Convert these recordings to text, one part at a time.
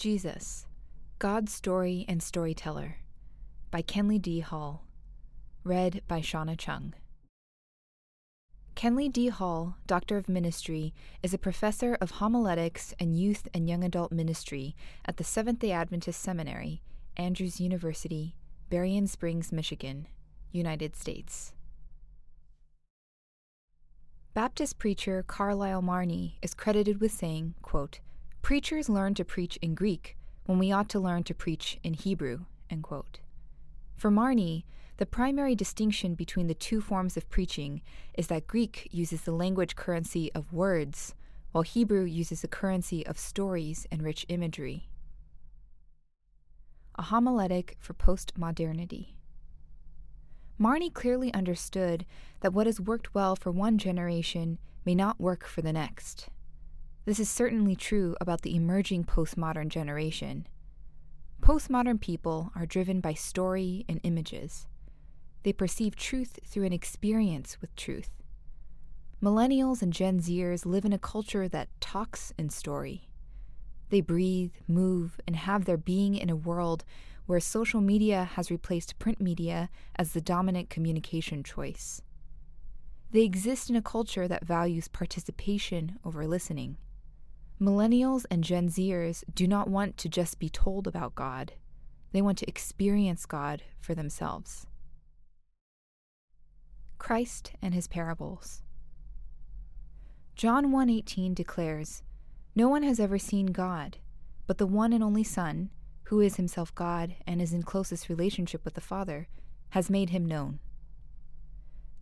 Jesus, God's Story and Storyteller by Kenley D. Hall. Read by Shauna Chung. Kenley D. Hall, Doctor of Ministry, is a professor of homiletics and youth and young adult ministry at the Seventh day Adventist Seminary, Andrews University, Berrien Springs, Michigan, United States. Baptist preacher Carlyle Marney is credited with saying, quote, Preachers learn to preach in Greek when we ought to learn to preach in Hebrew. For Marney, the primary distinction between the two forms of preaching is that Greek uses the language currency of words, while Hebrew uses the currency of stories and rich imagery. A homiletic for postmodernity. Marney clearly understood that what has worked well for one generation may not work for the next. This is certainly true about the emerging postmodern generation. Postmodern people are driven by story and images. They perceive truth through an experience with truth. Millennials and Gen Zers live in a culture that talks in story. They breathe, move, and have their being in a world where social media has replaced print media as the dominant communication choice. They exist in a culture that values participation over listening. Millennials and Gen Zers do not want to just be told about God, they want to experience God for themselves. Christ and his parables. John 1:18 declares, "No one has ever seen God, but the one and only Son, who is himself God and is in closest relationship with the Father, has made him known."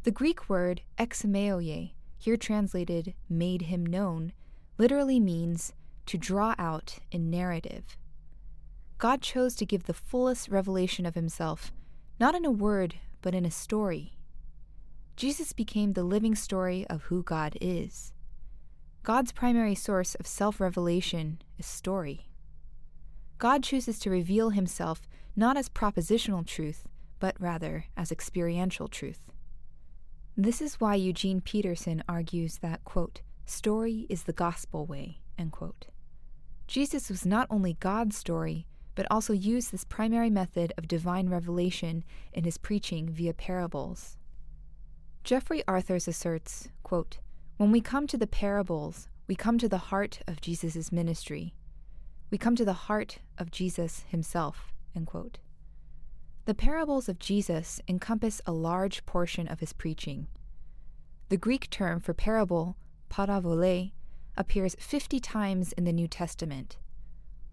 The Greek word exameoye, here translated made him known, literally means to draw out in narrative. God chose to give the fullest revelation of himself, not in a word, but in a story. Jesus became the living story of who God is. God's primary source of self revelation is story. God chooses to reveal himself not as propositional truth, but rather as experiential truth. This is why Eugene Peterson argues that, quote, Story is the gospel way. Jesus was not only God's story, but also used this primary method of divine revelation in his preaching via parables. Jeffrey Arthurs asserts, quote, When we come to the parables, we come to the heart of Jesus' ministry. We come to the heart of Jesus himself. The parables of Jesus encompass a large portion of his preaching. The Greek term for parable paravole, appears 50 times in the New Testament.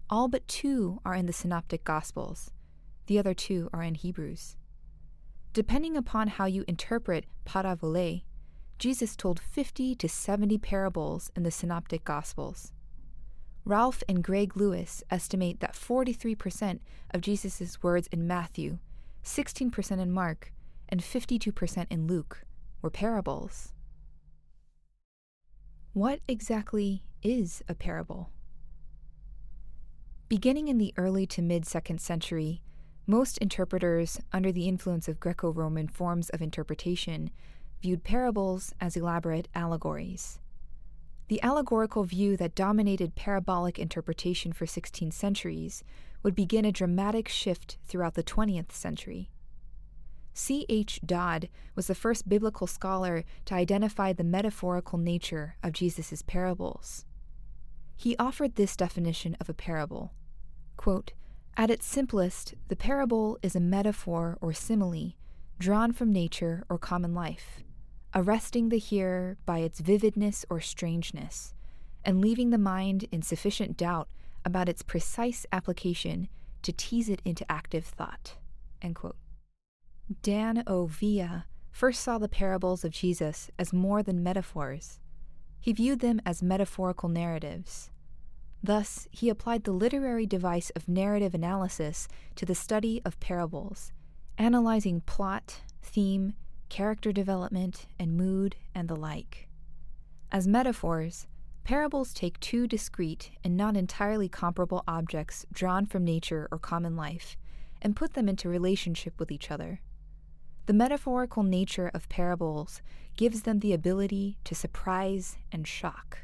All but two are in the Synoptic Gospels, the other two are in Hebrews. Depending upon how you interpret paravole, Jesus told 50 to 70 parables in the Synoptic Gospels. Ralph and Greg Lewis estimate that 43% of Jesus' words in Matthew, 16% in Mark, and 52% in Luke were parables. What exactly is a parable? Beginning in the early to mid second century, most interpreters, under the influence of Greco Roman forms of interpretation, viewed parables as elaborate allegories. The allegorical view that dominated parabolic interpretation for 16 centuries would begin a dramatic shift throughout the 20th century. C. H. Dodd was the first biblical scholar to identify the metaphorical nature of Jesus' parables. He offered this definition of a parable quote, At its simplest, the parable is a metaphor or simile drawn from nature or common life, arresting the hearer by its vividness or strangeness, and leaving the mind in sufficient doubt about its precise application to tease it into active thought. End quote. Dan O. Via first saw the parables of Jesus as more than metaphors. He viewed them as metaphorical narratives. Thus, he applied the literary device of narrative analysis to the study of parables, analyzing plot, theme, character development, and mood, and the like. As metaphors, parables take two discrete and not entirely comparable objects drawn from nature or common life and put them into relationship with each other. The metaphorical nature of parables gives them the ability to surprise and shock.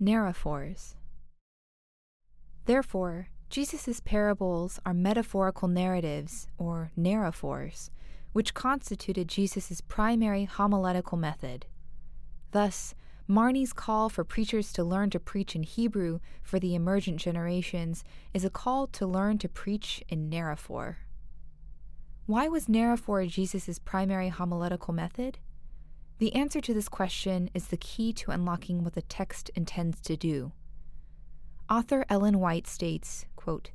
Narraphors Therefore, Jesus' parables are metaphorical narratives, or narraphors, which constituted Jesus' primary homiletical method. Thus, Marney's call for preachers to learn to preach in Hebrew for the emergent generations is a call to learn to preach in narraphor. Why was narraphor Jesus' primary homiletical method? The answer to this question is the key to unlocking what the text intends to do. Author Ellen White states, quote,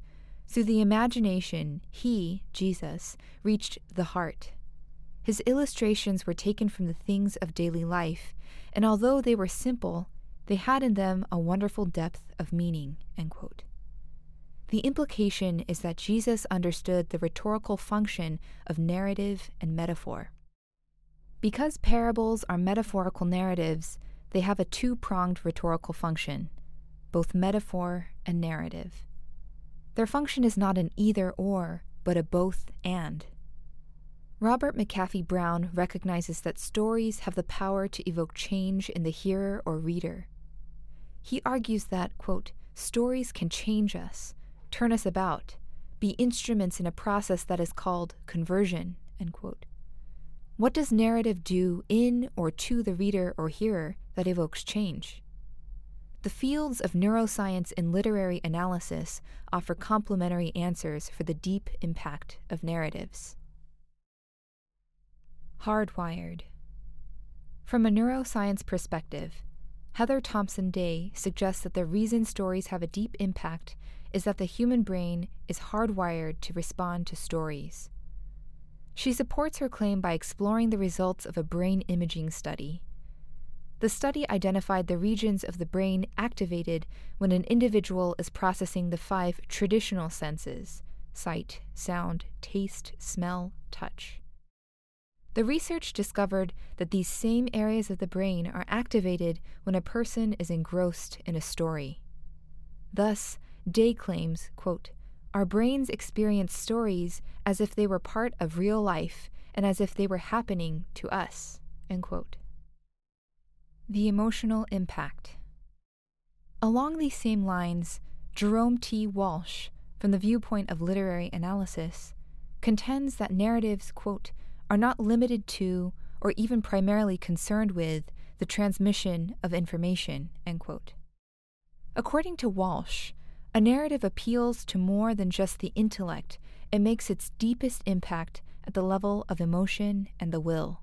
Through the imagination, he, Jesus, reached the heart. His illustrations were taken from the things of daily life, and although they were simple, they had in them a wonderful depth of meaning. The implication is that Jesus understood the rhetorical function of narrative and metaphor. Because parables are metaphorical narratives, they have a two pronged rhetorical function, both metaphor and narrative. Their function is not an either or, but a both and. Robert McAfee Brown recognizes that stories have the power to evoke change in the hearer or reader. He argues that, quote, stories can change us, turn us about, be instruments in a process that is called conversion. What does narrative do in or to the reader or hearer that evokes change? The fields of neuroscience and literary analysis offer complementary answers for the deep impact of narratives. Hardwired. From a neuroscience perspective, Heather Thompson Day suggests that the reason stories have a deep impact is that the human brain is hardwired to respond to stories. She supports her claim by exploring the results of a brain imaging study. The study identified the regions of the brain activated when an individual is processing the five traditional senses sight, sound, taste, smell, touch. The research discovered that these same areas of the brain are activated when a person is engrossed in a story. Thus, Day claims, quote, our brains experience stories as if they were part of real life and as if they were happening to us. End quote. The emotional impact. Along these same lines, Jerome T. Walsh, from the viewpoint of literary analysis, contends that narratives, quote, are not limited to or even primarily concerned with the transmission of information, According to Walsh, a narrative appeals to more than just the intellect it makes its deepest impact at the level of emotion and the will.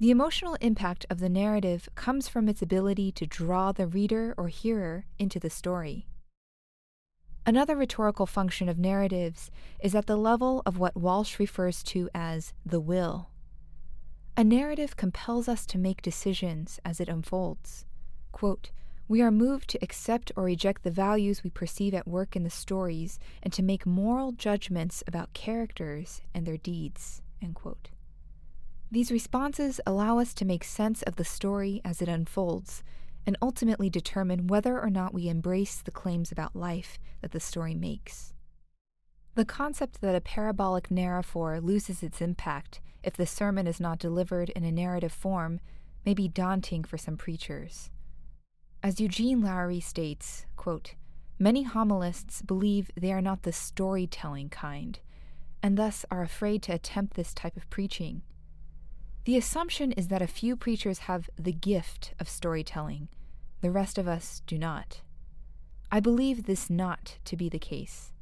The emotional impact of the narrative comes from its ability to draw the reader or hearer into the story. Another rhetorical function of narratives is at the level of what Walsh refers to as the will. A narrative compels us to make decisions as it unfolds. Quote, we are moved to accept or reject the values we perceive at work in the stories and to make moral judgments about characters and their deeds. These responses allow us to make sense of the story as it unfolds and ultimately determine whether or not we embrace the claims about life that the story makes. The concept that a parabolic narraphor loses its impact if the sermon is not delivered in a narrative form may be daunting for some preachers. As Eugene Lowry states, quote, Many homilists believe they are not the storytelling kind, and thus are afraid to attempt this type of preaching. The assumption is that a few preachers have the gift of storytelling, the rest of us do not. I believe this not to be the case.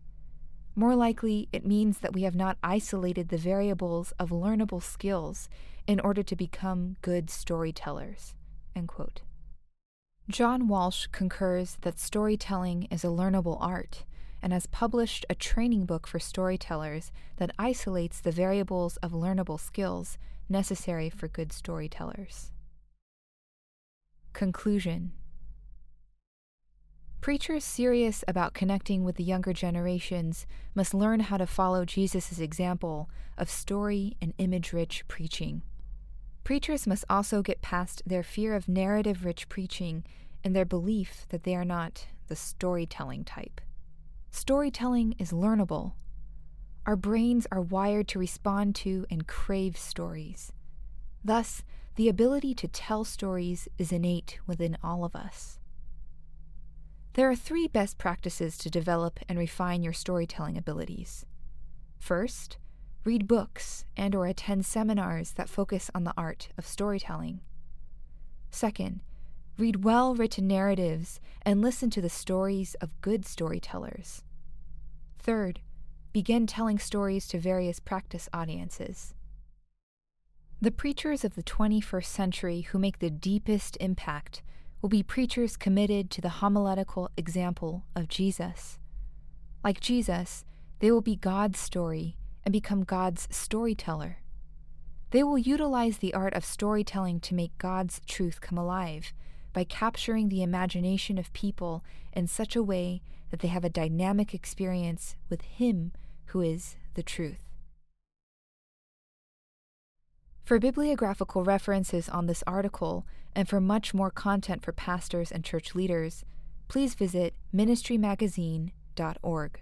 More likely, it means that we have not isolated the variables of learnable skills in order to become good storytellers. End quote. John Walsh concurs that storytelling is a learnable art and has published a training book for storytellers that isolates the variables of learnable skills necessary for good storytellers. Conclusion Preachers serious about connecting with the younger generations must learn how to follow Jesus' example of story and image rich preaching. Preachers must also get past their fear of narrative rich preaching and their belief that they are not the storytelling type. Storytelling is learnable. Our brains are wired to respond to and crave stories. Thus, the ability to tell stories is innate within all of us. There are three best practices to develop and refine your storytelling abilities. First, read books and or attend seminars that focus on the art of storytelling. Second, read well-written narratives and listen to the stories of good storytellers. Third, begin telling stories to various practice audiences. The preachers of the 21st century who make the deepest impact will be preachers committed to the homiletical example of Jesus. Like Jesus, they will be God's story and become God's storyteller. They will utilize the art of storytelling to make God's truth come alive by capturing the imagination of people in such a way that they have a dynamic experience with Him who is the truth. For bibliographical references on this article and for much more content for pastors and church leaders, please visit ministrymagazine.org.